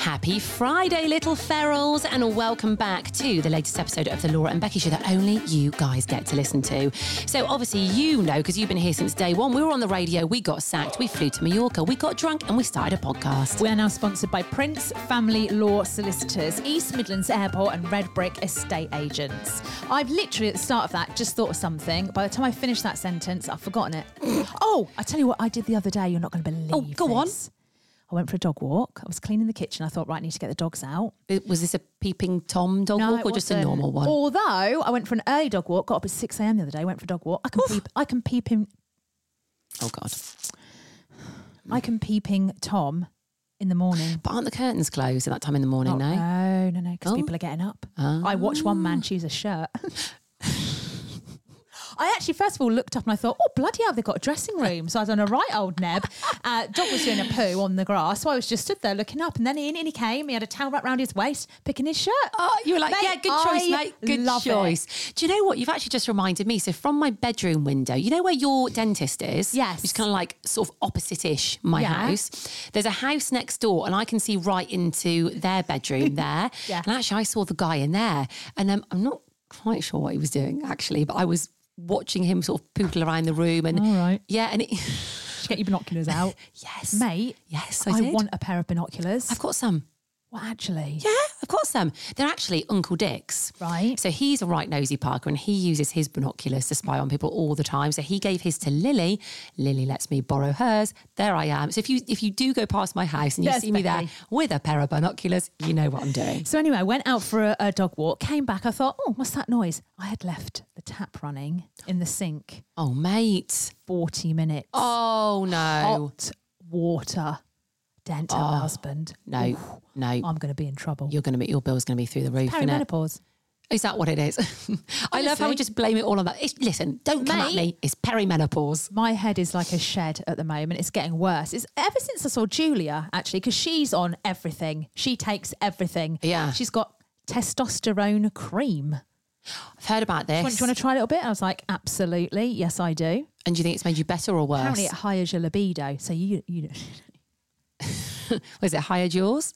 Happy Friday, little ferals, and welcome back to the latest episode of the Laura and Becky Show that only you guys get to listen to. So, obviously, you know, because you've been here since day one, we were on the radio, we got sacked, we flew to Mallorca, we got drunk, and we started a podcast. We are now sponsored by Prince Family Law Solicitors, East Midlands Airport, and Redbrik Estate Agents. I've literally, at the start of that, just thought of something. By the time I finished that sentence, I've forgotten it. oh, I tell you what I did the other day. You're not going to oh, believe Oh, go on. I went for a dog walk. I was cleaning the kitchen. I thought, right, I need to get the dogs out. It- Was this a peeping Tom dog No, walk or just a normal one? Although I went for an early dog walk, got up at 6 a.m. the other day, went for a dog walk. I can peep, I can peeping, oh, God. I can peeping Tom in the morning. But aren't the curtains closed at that time in the morning, Oh, no? no, no, no, because Oh. people are getting up. Ah. I watched one man choose a shirt. I actually, first of all, looked up and I thought, oh, bloody hell, they've got a dressing room. So I was on a right old neb. Uh, dog was doing a poo on the grass. So I was just stood there looking up. And then in, in he came. He had a towel wrapped around his waist, picking his shirt. Oh, you were like, Mate, yeah, good choice, I mate. Good love it. choice. Do you know what? You've actually just reminded me. So from my bedroom window, you know where your dentist is? Yes. Is kind of like sort of opposite-ish my Yeah. house. There's a house next door and I can see right into their bedroom there. Yeah. And actually I saw the guy in there. And um, I'm not quite sure what he was doing actually, but I was watching him sort of poodle around the room and All right. yeah, and it, get your binoculars out? yes. Mate, Yes, I, I, did. want a pair of binoculars. I've got some. Well, actually. Yeah, I've got some. They're actually Uncle Dick's. Right. So he's a right nosy Parker and he uses his binoculars to spy on people all the time. So he gave his to Lily. Lily lets me borrow hers. There I am. So if you if you do go past my house and you There's see me there with a pair of binoculars, you know what I'm doing. So anyway, I went out for a, a dog walk, came back. I thought, oh, what's that noise? I had left the tap running in the sink. Oh mate. 40 minutes. Oh no. Hot water. Dent tell my oh, husband. No, Oof, no. I'm going to be in trouble. You're gonna be your bill's gonna be through the roof. Perimenopause. Is that what it is? I love how we just blame it all on that. It's, listen, don't come at me. It's perimenopause. My head is like a shed at the moment. It's getting worse. It's ever since I saw Julia, actually, because she's on everything. She takes everything. Yeah. She's got testosterone cream. I've heard about Do you, want, this. do you want to try a little bit? I was like, absolutely. Yes, I do. and do you think it's made you better or worse? Apparently, it hires your libido. So you, you Was it hired yours?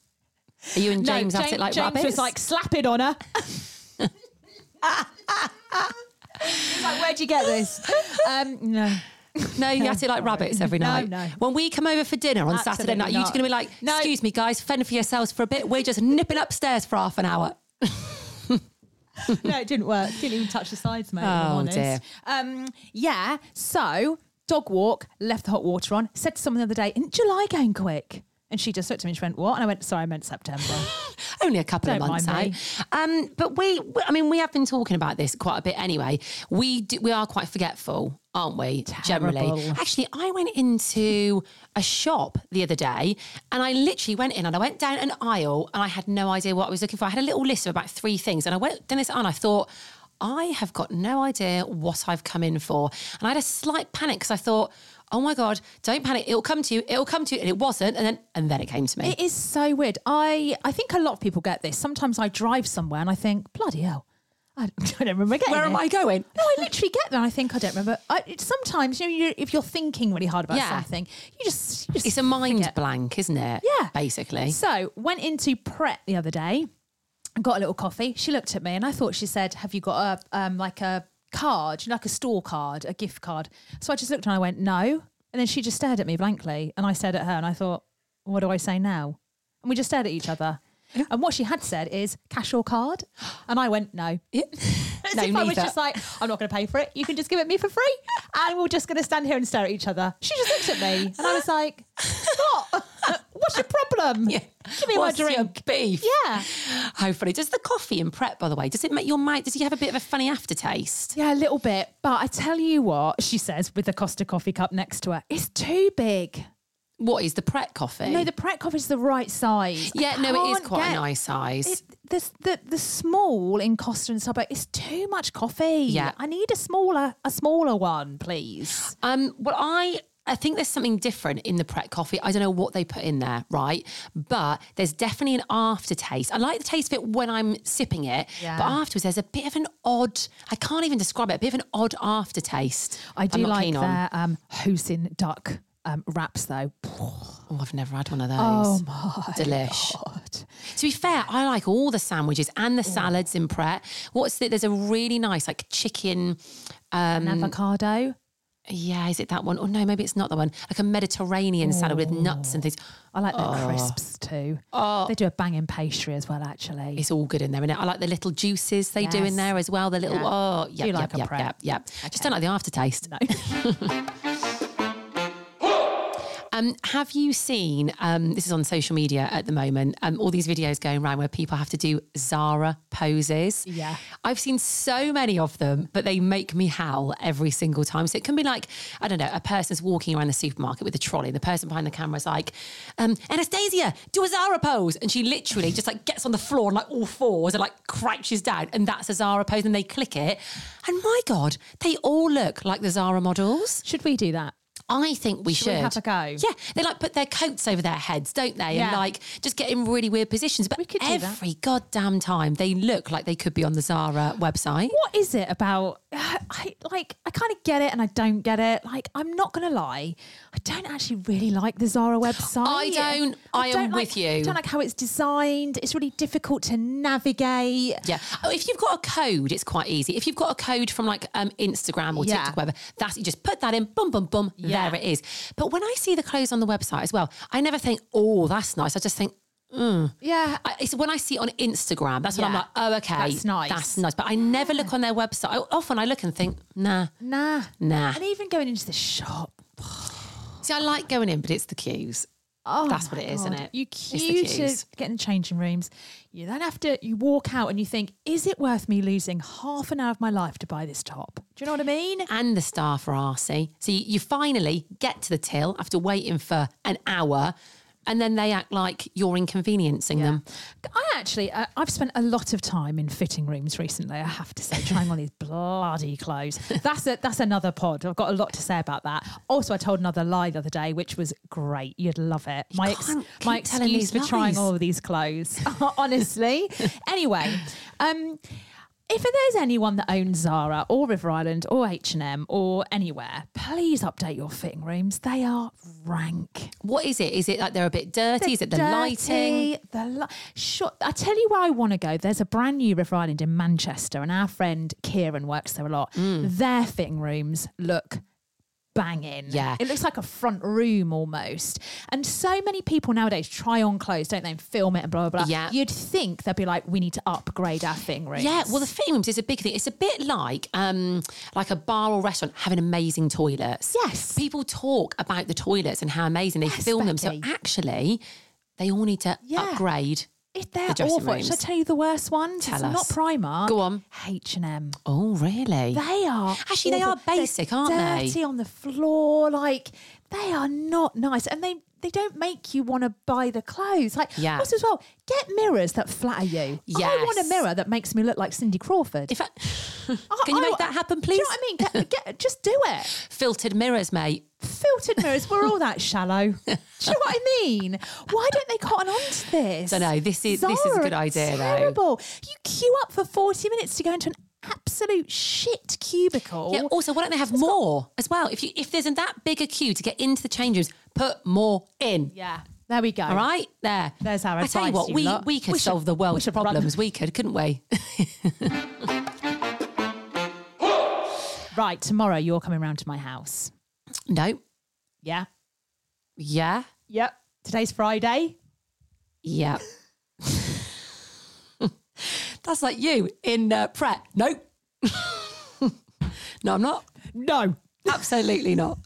Are you and James at it like James rabbits? was like, slapping on her. He's like, where'd you get this? Um, no. no, you at it like rabbits every night. no. When we come over for dinner on Saturday night, you're just going to be like, No. excuse me, guys, fend for yourselves for a bit. We're just nipping upstairs for half an hour. no, it didn't work. Didn't even touch the sides, mate. Oh, honest. dear. Um, yeah. So dog walk, left the hot water on. Said to someone the other day, "Isn't July going quick?" And she just looked at me and she went, "What?" And I went, "Sorry, I meant September." Only a couple Don't of months out. me. Um, but we, we- I mean, we have been talking about this quite a bit anyway. We do, we are quite forgetful, aren't we? Generally, Terrible. actually, I went into a shop the other day, and I literally went in and I went down an aisle, and I had no idea what I was looking for. I had a little list of about three things, and I went down this aisle, and I thought. I have got no idea what I've come in for. And I had a slight panic because I thought, oh my God, don't panic. It'll come to you. It'll come to you. And it wasn't. And then, and then it came to me. It is so weird. I I think a lot of people get this. Sometimes I drive somewhere and I think, bloody hell. I don't remember getting Where am it. I going? No, I literally get there. and I think I don't remember. I, it- sometimes, you know, you if you're thinking really hard about Yeah. something, you just, you just It's a mind forget. blank, isn't it? Yeah. Basically. So went into Pret the other day, got a little coffee. She looked at me and I thought she said, "Have you got a um, like a card, you know, like a store card, a gift card?" So I just looked and I went, "No," and then she just stared at me blankly, and I stared at her and I thought, "What do I say now?" And we just stared at each other. And what she had said is cash or card, and I went no. As No, if I was neither. just like, I'm not going to pay for it. You can just give it me for free, and we're just going to stand here and stare at each other. She just looked at me, and I was like, "What? What's your problem? Yeah. Give me What's my your drink." beef? Yeah. How funny. Does the coffee in Pret, by the way, does it make your mouth, does he have a bit of a funny aftertaste? Yeah, a little bit. But I tell you what, she says with the Costa coffee cup next to her, it's too big. What is the Pret coffee? No, the Pret coffee is the right size. Yeah, no, it is quite a nice size. It, the, the the small in Costa and Starbucks is too much coffee. Yeah. I need a smaller a smaller one, please. Um, well, I I think there's something different in the Pret coffee. I don't know what they put in there, right? But there's definitely an aftertaste. I like the taste of it when I'm sipping it, Yeah. but afterwards there's a bit of an odd. I can't even describe it. A bit of an odd aftertaste. I do like their um, Hoisin duck um, wraps though. Oh, I've never had one of those. Oh my Delish. God. To be fair, I like all the sandwiches and the salads in Pret. What's the, there's a really nice like chicken. Um, An avocado. Yeah, is it that one? Oh no, maybe it's not that one. Like a Mediterranean salad with nuts and things. I like their Oh. crisps too. Oh. They do a banging pastry as well, actually. It's all good in there, and I like the little juices they do in there as well. The little Yeah. oh, yeah, you yeah, like a yeah, yeah, yeah. Just don't like the aftertaste. No. Um, have you seen? Um, this is on social media at the moment. Um, all these videos going around where people have to do Zara poses. Yeah. I've seen so many of them, but they make me howl every single time. So it can be like I don't know, a person's walking around the supermarket with a trolley, and the person behind the camera is like, um, "Anastasia, do a Zara pose," and she literally just like gets on the floor and like all fours and like crouches down, and that's a Zara pose, and they click it, and my God, they all look like the Zara models. Should we do that? I think we Should should. we have a go? Yeah, they like put their coats over their heads, don't they? Yeah. And like just get in really weird positions. But We could do that. every goddamn time they look like they could be on the Zara website. What is it about? I like. I kind of get it, and I don't get it. Like, I'm not gonna lie. I don't actually really like the Zara website. I don't- I am don't like- with you. I don't like how it's designed. It's really difficult to navigate. Yeah. Oh, if you've got a code, it's quite easy. If you've got a code from like um, Instagram or Yeah. TikTok, whatever, that's you just put that in, boom, boom, boom, Yeah. There it is. But when I see the clothes on the website as well, I never think, oh, that's nice. I just think, hmm. Yeah. I, it's when I see it on Instagram, that's when I'm like, oh, okay, That's nice. That's nice. But I never look on their website. I, often I look and think, nah, Nah. nah. And even going into the shop. See, I like going in, but it's the queues. Oh That's what it is, isn't it? You queue to get in changing rooms. You then have to you walk out and you think, is it worth me losing half an hour of my life to buy this top? Do you know what I mean? And the staff are arsey. So you, you finally get to the till after waiting for an hour, and then they act like you're inconveniencing them. I actually, uh, I've spent a lot of time in fitting rooms recently. I have to say, trying on these bloody clothes. That's a, that's another pod. I've got a lot to say about that. Also, I told another lie the other day, which was great. You'd love it. my ex- my telling excuse for trying all of these clothes. Honestly. anyway, um, if there's anyone that owns Zara or River Island or H and M or anywhere, please update your fitting rooms. They are rank. What is it? Is it like they're a bit dirty? is it the lighting? The li- sure. I tell you where I want to go. There's a brand new River Island in Manchester, and our friend Kieran works there a lot. Mm. Their fitting rooms look banging. Yeah. It looks like a front room almost. And so many people nowadays try on clothes, don't they, and film it and blah, blah, blah. Yeah. You'd think they'd be like, we need to upgrade our fitting rooms. Yeah, well, the fitting rooms is a big thing. It's a bit like um, like a bar or restaurant having amazing toilets. Yes. people talk about the toilets and how amazing they Yes, film them. So actually, they all need to Yeah. upgrade. If they're The awful. rooms. Should I tell you the worst ones? Tell it's not us. Primark. Go on. H&M. Oh, really? They are Actually, they are awful. They're basic, aren't they? Dirty on the floor, like they are not nice, and they they don't make you want to buy the clothes. Like, Yeah. also as well, get mirrors that flatter you. I want a mirror that makes me look like Cindy Crawford. If I, I- can you I- make oh, that happen, please? Do you know what I mean? Get, get, just do it. Filtered mirrors, mate. Filtered mirrors, we're all that shallow. Do you know what I mean? Why don't they cotton on to this? Don't know. This is- this is a good idea, though. Terrible. You queue up for 40 minutes to go into an absolute shit cubicle. Yeah. Also, why don't they have more as well? If you if there's that big a queue to get into the change rooms, put more in. Yeah. There we go. All right, there. There's our I tell you what, you we lot. we could We should- solve the we world's run- problems. We could, couldn't we? Right, tomorrow you're coming round to my house. no. Yeah. Yeah. Yep. Today's Friday. Yeah. That's like you in uh, Pret. Nope. no, I'm not. No. Absolutely not.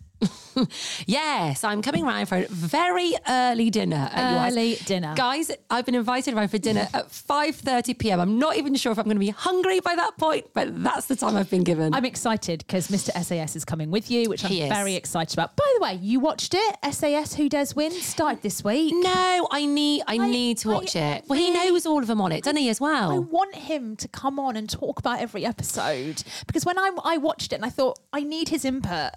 Yes, I'm coming round for a very early dinner. Early dinner. Guys, I've been invited around for dinner at 5.30 p.m. I'm not even sure if I'm going to be hungry by that point, but that's the time I've been given. I'm excited because Mr. SAS is coming with you, which I'm is. very excited about. By the way, you watched it? SAS Who Dares Win started this week. no, I need I, I- need to I watch it. Well, he knows all of them on it, doesn't he, as well? I want him to come on and talk about every episode because when I, I watched it and I thought I need his input.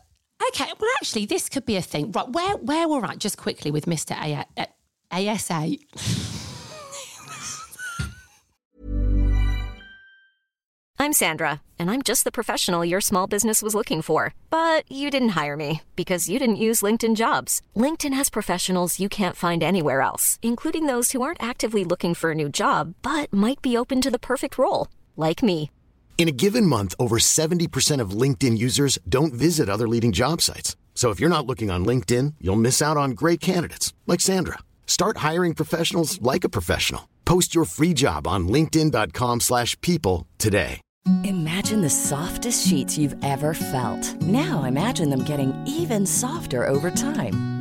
Okay, well, actually, this could be a thing. Right, where where we're at, just quickly with Mr. A- A- ASA. I'm Sandra, and I'm just the professional your small business was looking for. But you didn't hire me because you didn't use LinkedIn jobs. LinkedIn has professionals you can't find anywhere else, including those who aren't actively looking for a new job but might be open to the perfect role, like me. In a given month, over 70% of LinkedIn users don't visit other leading job sites. So if you're not looking on LinkedIn, you'll miss out on great candidates like Sandra. Start hiring professionals like a professional. Post your free job on linkedin.com/people today. Imagine the softest sheets you've ever felt. Now imagine them getting even softer over time.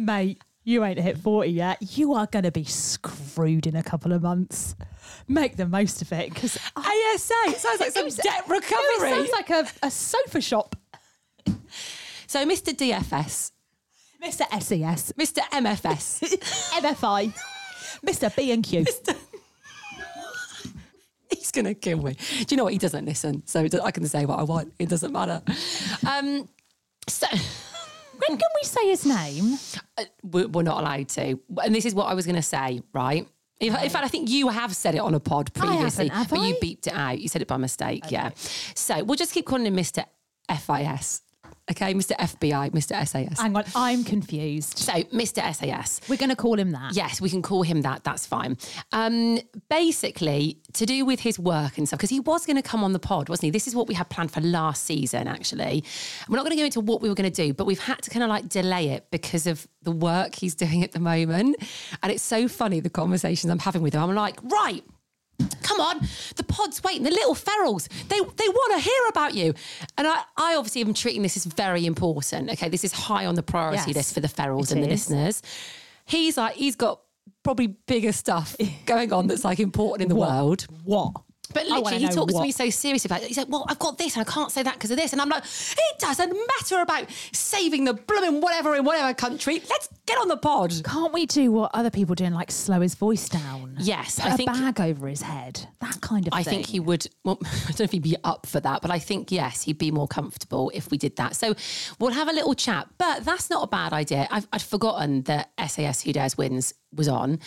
Mate, you ain't hit 40 yet. You are going to be screwed in a couple of months. Make the most of it because ASA sounds like some debt recovery. It sounds like a, a sofa shop. so, Mr. DFS, Mr. SES, Mr. MFS, MFI, Mr. B&Q. he's going to kill me. Do you know what? He doesn't listen, so I can say what I want. It doesn't matter. Um, so. When can we say his name? Uh, we're we're not allowed to. And this is what I was going to say, right? In in fact, I think you have said it on a pod I previously, have but you beeped it out. You said it by mistake, yeah. So we'll just keep calling him Mr. FIS. Okay, Mr. FBI, Mr. SAS. Hang on, I'm confused. So, Mr. SAS. We're going to call him that. Yes, we can call him that. That's fine. Um, basically, to do with his work and stuff, because he was going to come on the pod, wasn't he? This is what we had planned for last season, actually. We're not going to go into what we were going to do, but we've had to kind of like delay it because of the work he's doing at the moment. And it's so funny, the conversations I'm having with him. I'm like, right. Come on, the pod's waiting. The little ferals, they they want to hear about you. And I, I obviously am treating this as very important. Okay, this is high on the priority Yes, list for the ferals and the is. listeners. He's like, he's got probably bigger stuff going on that's like important in the world. What? But literally, he talks to me so seriously about it. He's like, well, I've got this and I can't say that because of this. And I'm like, it doesn't matter about saving the blooming whatever in whatever country. Let's get on the pod. Can't we do what other people do and like slow his voice down? Yes, Put I a think- bag over his head. That kind of I thing. think he would. Well, I don't know if he'd be up for that, but I think yes, he'd be more comfortable if we did that. So we'll have a little chat. But that's not a bad idea. I've, I'd forgotten that SAS Who Dares Wins was on.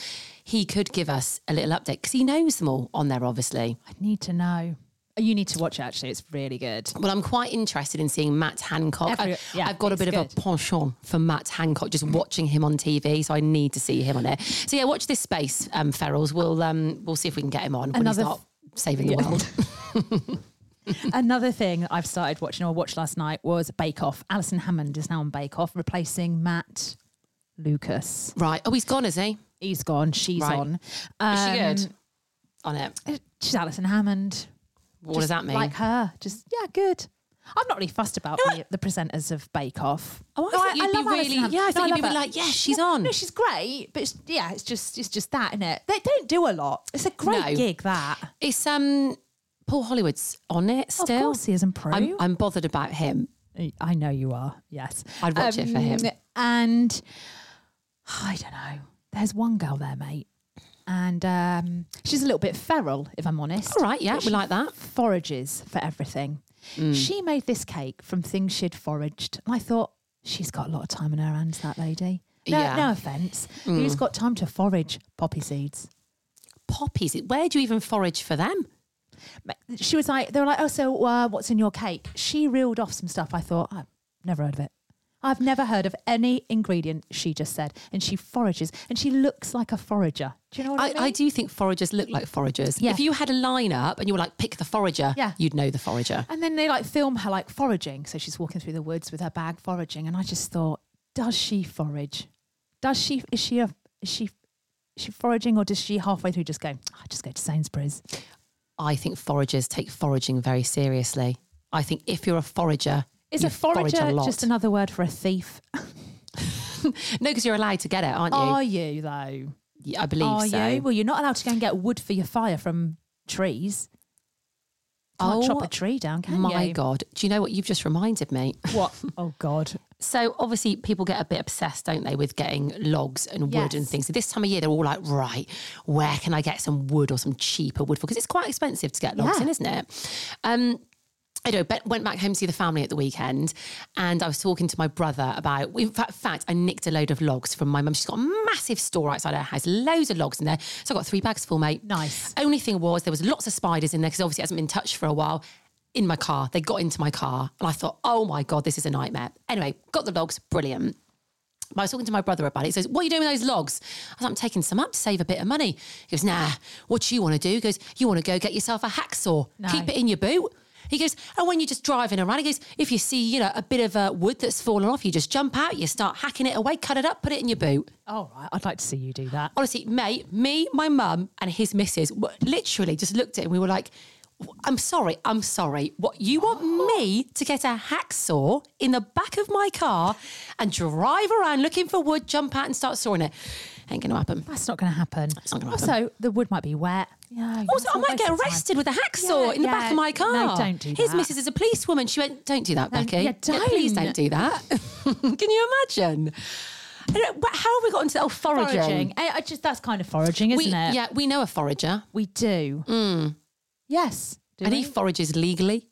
He could give us a little update because he knows them all on there, obviously. I need to know. You need to watch it, actually. It's really good. Well, I'm quite interested in seeing Matt Hancock. Every- I, yeah, have got a bit of a penchant for Matt Hancock, just watching him on TV. So I need to see him on there. So yeah, watch this space, um, Ferals. We'll um, we'll see if we can get him on when he's Another- not saving the Yeah. world. Another thing that I've started watching or watched last night was Bake Off. Alison Hammond is now on Bake Off, replacing Matt Lucas. Right. Oh, he's gone, is he? He's gone. She's Right. on. Is she Um, good on it? She's Alison Hammond. What does Just that mean? Like her. Just, yeah, good. I'm not really fussed about the, the presenters of Bake Off. Oh, I thought you'd be Alison really- Hammond. yeah, I thought you'd be her. like, yeah, she's No, on. No, she's great, but it's, yeah, it's just it's just that, isn't it? They don't do a lot. It's a great No. gig, that. It's um Paul Hollywood's on it Of still. course he is, Prue. I'm, I'm bothered about him. I know you are. Yes, I'd watch it for him. Um, And I don't know. There's one girl there, mate, and um, she's a little bit feral, if I'm honest. All right, yeah, we like that. Forages for everything. Mm. She made this cake from things she'd foraged, and I thought she's got a lot of time in her hands. That lady. No, Yeah. no offense. Mm. Who's got time to forage poppy seeds? Poppies. Where do you even forage for them? She was like, they were like, oh, so uh, what's in your cake? She reeled off some stuff. I thought, I've never heard of it. I've never heard of any ingredient she just said. And she forages and she looks like a forager. Do you know what I, I, mean? I do think foragers look like foragers. Yeah. If you had a lineup and you were like, pick the forager, Yeah. you'd know the forager. And then they like film her like foraging. So she's walking through the woods with her bag foraging. And I just thought, does she forage? Does she, is she, a, is she, is she foraging or does she halfway through just go, I just go to Sainsbury's? I think foragers take foraging very seriously. I think if you're a forager, Is you a forager forage a just another word for a thief? no, because you're allowed to get it, aren't you? Are you though? Yeah, I believe Are so. you? Well, you're not allowed to go and get wood for your fire from trees. Can't chop Oh, a tree down, can My you? God, do you know what you've just reminded me? What? Oh God. So obviously people get a bit obsessed, don't they, with getting logs and wood and things. So this time of year they're all like, right, where can I get some wood or some cheaper wood for? Because it's quite expensive to get logs Yeah. in, isn't it? Um, I know, but went back home to see the family at the weekend, and I was talking to my brother about. In fact, fact, I nicked a load of logs from my mum. She's got a massive store outside her house, loads of logs in there. So I got three bags full, mate. Nice. Only thing was there was lots of spiders in there because obviously it hasn't been touched for a while. In my car, they got into my car, and I thought, oh my god, this is a nightmare. Anyway, got the logs, brilliant. But I was talking to my brother about it. He says, What are you doing with those logs? I was like, I'm taking some up to save a bit of money. He goes, Nah, what do you want to do? He goes, You want to go get yourself a hacksaw, No. keep it in your boot. He goes, And when you're just driving around, he goes, If you see, you know, a bit of uh, wood that's fallen off, you just jump out, you start hacking it away, cut it up, put it in your boot. All right. I'd like to see you do that. Honestly, mate, me, my mum, and his missus literally just looked at him. We were like, I'm sorry, I'm sorry. What you want me to get a hacksaw in the back of my car and drive around looking for wood, jump out and start sawing it? Ain't gonna happen. That's not going to happen. It's not gonna also, the wood might be wet. Yeah. Also, I might get waste of time. arrested with a hacksaw in the back of my car. No, don't do His that. missus is a policewoman. She went, "Don't do that, No, Becky. yeah, please don't. don't do that." Can you imagine? But uh, How have we got into oh foraging? Foraging. I, I just that's kind of foraging, isn't We, it? yeah, we know a forager, We do. Hmm. Yes. Do and we? he forages legally.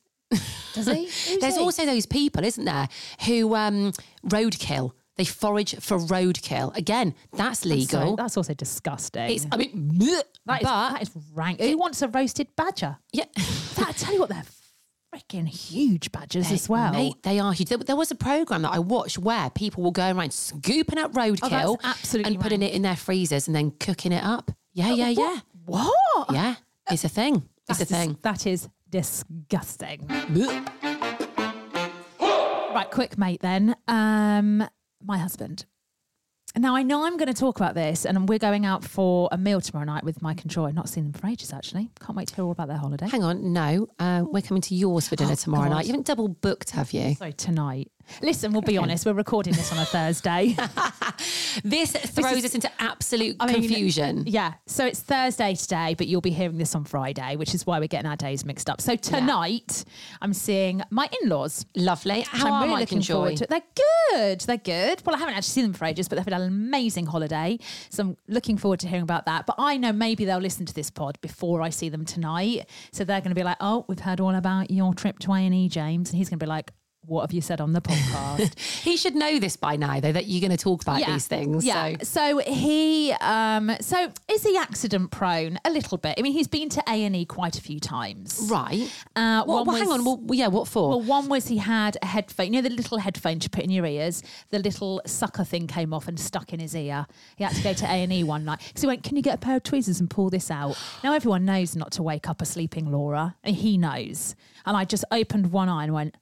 Does he? Who's There's he? also those people, isn't there, who um, roadkill. They forage for roadkill. Again, that's legal. that's also disgusting. it's, I mean, That is, but that is rank. Who wants a roasted badger? yeah, That, I tell you what, they're freaking huge badgers as well. Mate, they are huge. There, there was a program that I watched where people were going around scooping up roadkill Oh, absolutely and putting rank. it in their freezers and then cooking it up. Yeah, yeah, yeah, What? yeah. It's a thing. It's a thing. That is disgusting. Right, quick, mate. Then, um, my husband. Now I know I'm going to talk about this, and we're going out for a meal tomorrow night with Mike and Troy. Not seen them for ages, actually. Can't wait to hear all about their holiday. Hang on, no, uh, we're coming to yours for dinner Oh, tomorrow God. night. You haven't double booked, have you? So tonight, listen, we'll be honest. We're recording this on a Thursday. This throws is- us into absolute I mean, confusion. Yeah. So it's Thursday today, but you'll be hearing this on Friday, which is why we're getting our days mixed up. So tonight, I'm seeing my in-laws. Lovely. How I'm are really Mike looking and Joy? forward to it. They're good. They're good. Well, I haven't actually seen them for ages, but they've had an amazing holiday. So I'm looking forward to hearing about that. But I know maybe they'll listen to this pod before I see them tonight. So they're going to be like, oh, we've heard all about your trip to A&E, James. And he's going to be like, what have you said on the podcast? He should know this by now, though, that you're going to talk about these things. Yeah. So. So. he, um, so is he accident prone? A little bit. I mean, he's been to A and E quite a few times. Right. Uh, Well, well, hang on. Well, yeah, what for? Well, one was he had a headphone, you know, the little headphone to put in your ears. The little sucker thing came off and stuck in his ear. He had to go to A and E one night because he went, "Can you get a pair of tweezers and pull this out?" Now everyone knows not to wake up a sleeping Laura, and he knows. And I just opened one eye and went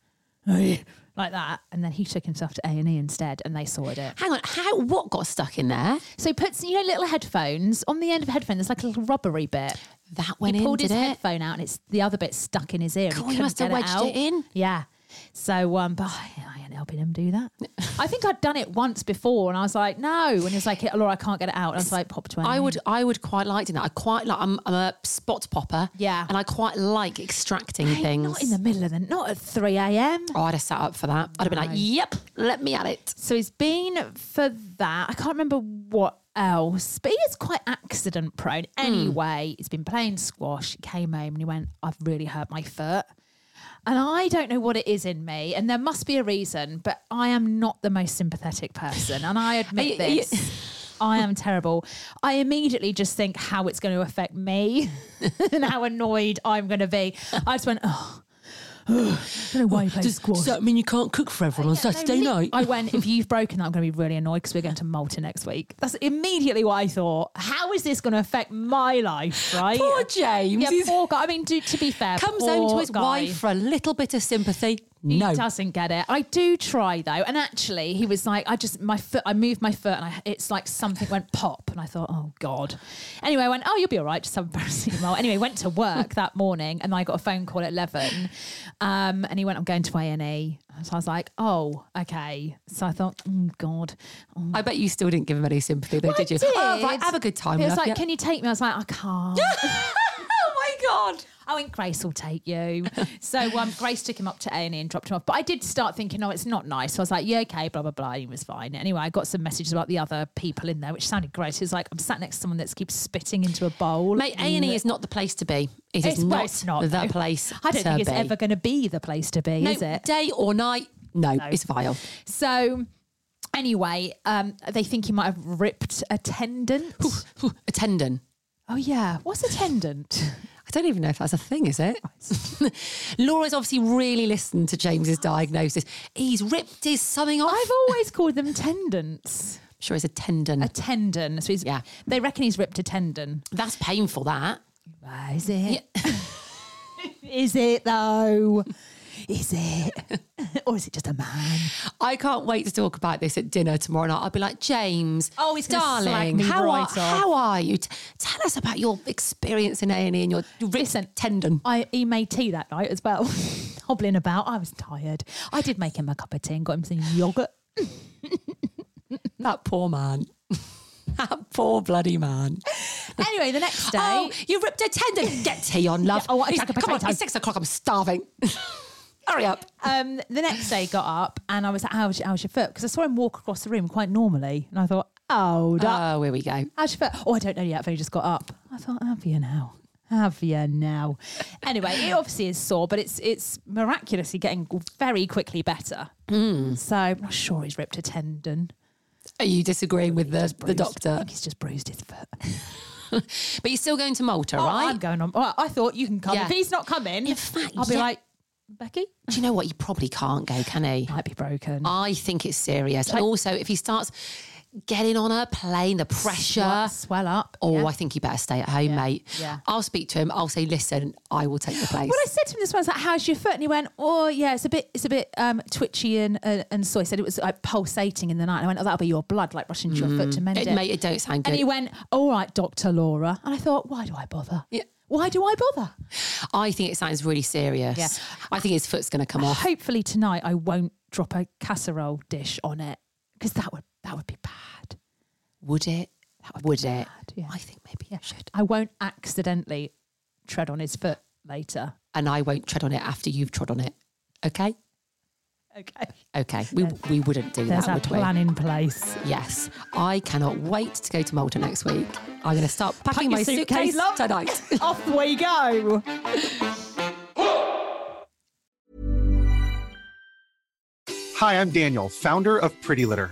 like that, and then he took himself to A and E instead, and they sorted it. hang on. How? What got stuck in there? So he puts, you know, little headphones on the end of a headphone. There's like a little rubbery bit. That went he in, pulled did his it? headphone out, and it's the other bit stuck in his ear. and God, he must have get wedged out. it in. Yeah. So, um, but I, ain't helping him do that. I think I'd done it once before, and I was like, no. And he was like, Laura, I can't get it out. And I was like, pop to I would, I would quite like doing that. I quite like. I'm, I'm a spot popper. Yeah. and I quite like extracting Hey, things. Not in the middle of the, not at 3 a.m. oh, I'd have sat up for that. I'd have been like, "Yep, let me at it." So he's been for that. I can't remember what else, but he is quite accident prone. Hmm. Anyway, he's been playing squash. He came home and he went, I've really hurt my foot. And I don't know what it is in me, and there must be a reason, but I am not the most sympathetic person. And I admit this. I am terrible. I immediately just think how it's going to affect me and how annoyed I'm going to be. I just went, oh, I don't know why you play squash. that mean you can't cook for everyone on No, night? I went, if you've broken that, I'm going to be really annoyed because we're going to Malta next week. That's immediately what I thought. How is this going to affect my life, right? Poor James. Yeah, He's- poor guy. I mean, to, to be fair, comes home to his guy. wife for a little bit of sympathy. He doesn't get it. I do try though, and actually, he was like, I just my foot. I moved my foot, and I, it's like something went pop, and I thought, oh god. Anyway, I went, oh, you'll be all right. Just have a paracetamol. Anyway, went to work that morning, and I got a phone call at eleven, um, and he went, I'm going to A and E. So I was like, oh, okay. So I thought, oh god. Oh, I bet you still didn't give him any sympathy, though, I did you? Oh, right, did. have a good time. He was like, yeah. can you take me? I was like, I can't. Oh my god. I went, Grace will take you. so um, Grace took him up to A and E and dropped him off. But I did start thinking, oh, it's not nice. So I was like, yeah, okay, blah blah blah. He was fine. Anyway, I got some messages about the other people in there, which sounded great. He was like, I'm sat next to someone that keeps spitting into a bowl. Mate, A and E is not the place to be. It is It's- well, not, it's not the though. place. I don't to think it's be. ever going to be the place to be, no, is it? day or night. No, it's vile. So. Anyway, um, they think he might have ripped a tendon. A tendon. oh yeah, what's a tendon? I don't even know if that's a thing, is it? Laura's obviously really listened to James's diagnosis. He's ripped his something off. I've always called them tendons. sure it's a tendon. A tendon. So he's, Yeah. they reckon he's ripped a tendon. That's painful, that. Is it? is it though? Is it? or is it just a man? I can't wait to talk about this at dinner tomorrow night. I'll be like, James, Oh, he's darling, how, right are, how are you? T- tell us about your experience in A&E and your Listen, tendon. I he made tea that night as well, hobbling about. I was tired. I did make him a cup of tea and got him some yogurt. That poor man. that poor bloody man. Anyway, the next oh, day, Oh, you ripped a tendon. Get tea on, love. Yeah, oh, It's- drank a come on, it's six o'clock. I'm starving. Hurry up. um, the next day got up and I was like, "How's, how's your foot?" Because I saw him walk across the room quite normally, and I thought, "Oh, Oh, here we go. how's your foot?" Oh, I don't know yet. I've only just got up. I thought, "Have you now?" Have you now? anyway, it obviously is sore, but it's it's miraculously getting very quickly better. So I'm not sure he's ripped a tendon. Are you disagreeing with the, the Bruised- I doctor? think he's just bruised his foot. But you're still going to Malta, Oh, right? I'm going on. Well, I thought you can come. Yeah. If he's not coming, In fact, I'll be yeah. like, Becky, Do you know what? He probably can't go, can he? might be broken. I think it's serious. And also, if he starts getting on a plane, the pressure. Swell, swell up. Oh, yeah. I think you better stay at home, mate. yeah. I'll speak to him. I'll say, listen, I will take the place. Well, I said to him this one, I was like, "How's your foot?" And he went, "Oh, yeah, it's a bit, it's a bit um, twitchy and uh, and so." He said it was like pulsating in the night. And I went, "Oh, that'll be your blood, like rushing to your foot to mend it, it." mate, it don't sound good. and he went, "All right, Doctor Laura." And I thought, "Why do I bother? Yeah. Why do I bother?" I think it sounds really serious. Yeah. I think his foot's going to come off. Hopefully tonight I won't drop a casserole dish on it because that would that would be bad. Would it? Would, it? bad, yeah. I think maybe you should. I won't accidentally tread on his foot later. And I won't tread on it after you've trod on it. Okay? Okay. Okay. We, we wouldn't do There's that, a would plan in place. Yes. I cannot wait to go to Malta next week. I'm going to start packing your my suitcase, suitcase love. tonight. Off we go. Hi, I'm Daniel, founder of Pretty Litter.